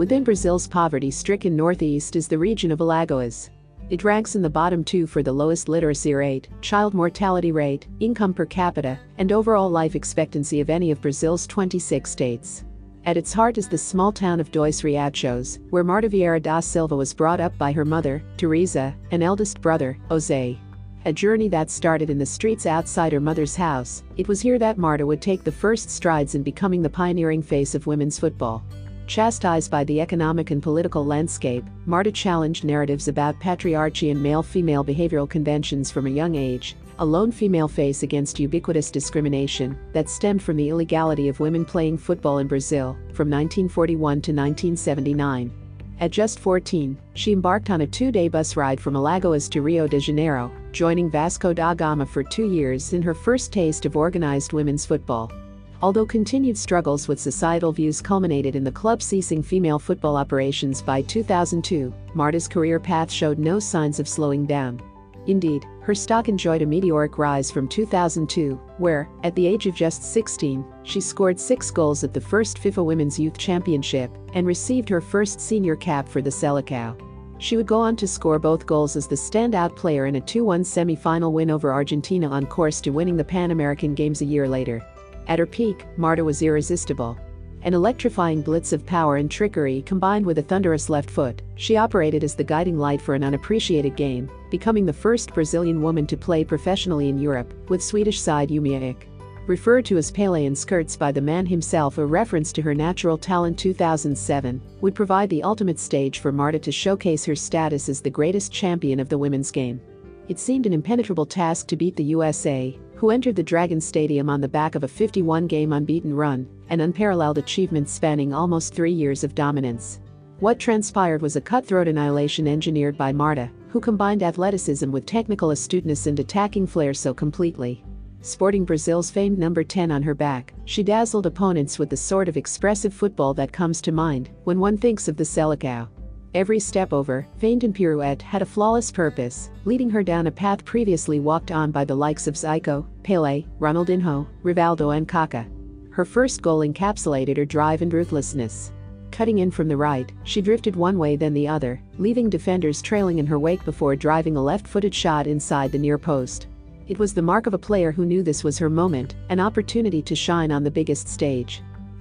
Within Brazil's poverty-stricken northeast is the region of Alagoas. It ranks in the bottom two for the lowest literacy rate, child mortality rate, income per capita, and overall life expectancy of any of Brazil's 26 states. At its heart is the small town of Dois Riachos, where Marta Vieira da Silva was brought up by her mother, Teresa, and eldest brother, Jose. A journey that started in the streets outside her mother's house, it was here that Marta would take the first strides in becoming the pioneering face of women's football. Chastised by the economic and political landscape, Marta challenged narratives about patriarchy and male female behavioral conventions from a young age, a lone female face against ubiquitous discrimination that stemmed from the illegality of women playing football in Brazil from 1941 to 1979. At just 14, she embarked on a two day bus ride from Alagoas to Rio de Janeiro, joining Vasco da Gama for two years in her first taste of organized women's football. Although continued struggles with societal views culminated in the club ceasing female football operations by 2002, Marta's career path showed no signs of slowing down. Indeed, her stock enjoyed a meteoric rise from 2002, where, at the age of just 16, she scored six goals at the first FIFA Women's Youth Championship and received her first senior cap for the Seleção. She would go on to score both goals as the standout player in a 2-1 semi-final win over Argentina on course to winning the Pan American Games a year later. At her peak, Marta was irresistible. An electrifying blitz of power and trickery combined with a thunderous left foot, she operated as the guiding light for an unappreciated game, becoming the first Brazilian woman to play professionally in Europe, with Swedish side Umeå IK. Referred to as Pele in skirts by the man himself a reference to her natural talent 2007, would provide the ultimate stage for Marta to showcase her status as the greatest champion of the women's game. It seemed an impenetrable task to beat the USA, who entered the Dragon Stadium on the back of a 51 game unbeaten run, an unparalleled achievement spanning almost three years of dominance. What transpired was a cutthroat annihilation engineered by Marta, who combined athleticism with technical astuteness and attacking flair so completely. Sporting Brazil's famed number 10 on her back, she dazzled opponents with the sort of expressive football that comes to mind when one thinks of the Seleção. Every step over, feint and pirouette had a flawless purpose, leading her down a path previously walked on by the likes of Zico, Pele, Ronaldinho, Rivaldo and Kaká. Her first goal encapsulated her drive and ruthlessness. Cutting in from the right, she drifted one way then the other, leaving defenders trailing in her wake before driving a left-footed shot inside the near post. It was the mark of a player who knew this was her moment, an opportunity to shine on the biggest stage.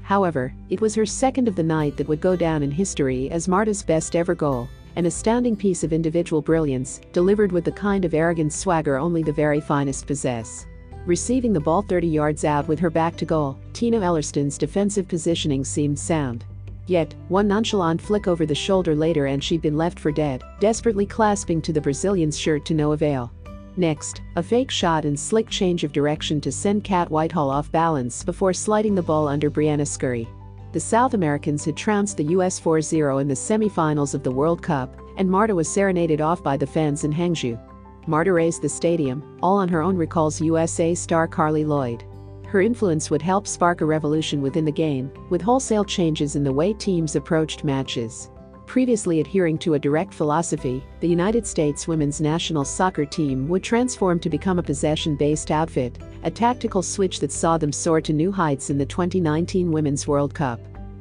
However, it was her second of the night that would go down in history as Marta's best ever goal, an astounding piece of individual brilliance, delivered with the kind of arrogant swagger only the very finest possess. Receiving the ball 30 yards out with her back to goal, Tina Ellertson's defensive positioning seemed sound. Yet, one nonchalant flick over the shoulder later and she'd been left for dead, desperately clasping to the Brazilian's shirt to no avail. Next, a fake shot and slick change of direction to send Cat Whitehill off balance before sliding the ball under Briana Scurry. The South Americans had trounced the US 4-0 in the semi-finals of the World Cup, and Marta was serenaded off by the fans in Hangzhou. Marta raised the stadium, all on her own recalls USA star Carly Lloyd. Her influence would help spark a revolution within the game, with wholesale changes in the way teams approached matches. Previously adhering to a direct philosophy, the United States women's national soccer team would transform to become a possession-based outfit, a tactical switch that saw them soar to new heights in the 2019 Women's World Cup.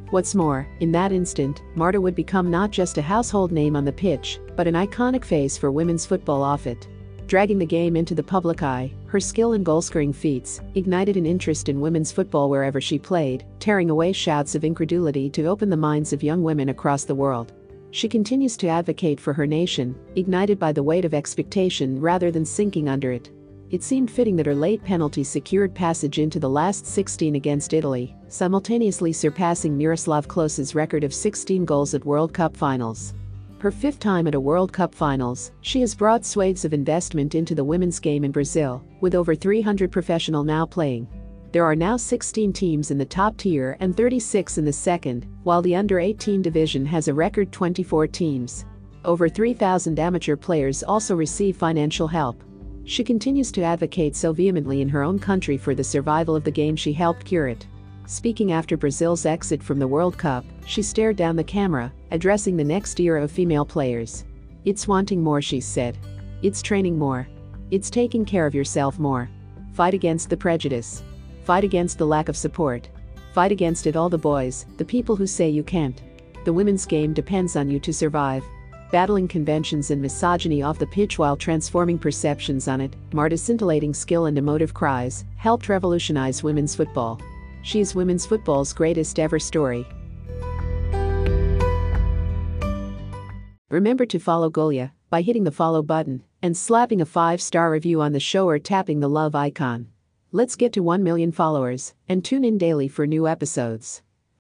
What's more, in that instant, Marta would become not just a household name on the pitch, but an iconic face for women's football off it. Dragging the game into the public eye, her skill and goal-scoring feats ignited an interest in women's football wherever she played, tearing away shouts of incredulity to open the minds of young women across the world. She continues to advocate for her nation, ignited by the weight of expectation rather than sinking under it. It seemed fitting that her late penalty secured passage into the last 16 against Italy, simultaneously surpassing Miroslav Klose's record of 16 goals at World Cup finals. Her fifth time at a World Cup finals, she has brought swathes of investment into the women's game in Brazil, with over 300 professional now playing. There are now 16 teams in the top tier and 36 in the second, while the under 18 division has a record 24 teams. Over 3,000 amateur players also receive financial help. She continues to advocate so vehemently in her own country for the survival of the game she helped curate. Speaking after Brazil's exit from the World Cup, she stared down the camera, addressing the next era of female players. It's wanting more, she said. It's training more. It's taking care of yourself more. Fight against the prejudice. Fight against the lack of support. Fight against it all the boys, the people who say you can't. The women's game depends on you to survive. Battling conventions and misogyny off the pitch while transforming perceptions on it, Marta's scintillating skill and emotive cries helped revolutionize women's football. She's women's football's greatest ever story. Remember to follow Golia by hitting the follow button and slapping a 5-star review on the show or tapping the love icon. Let's get to 1 million followers and tune in daily for new episodes.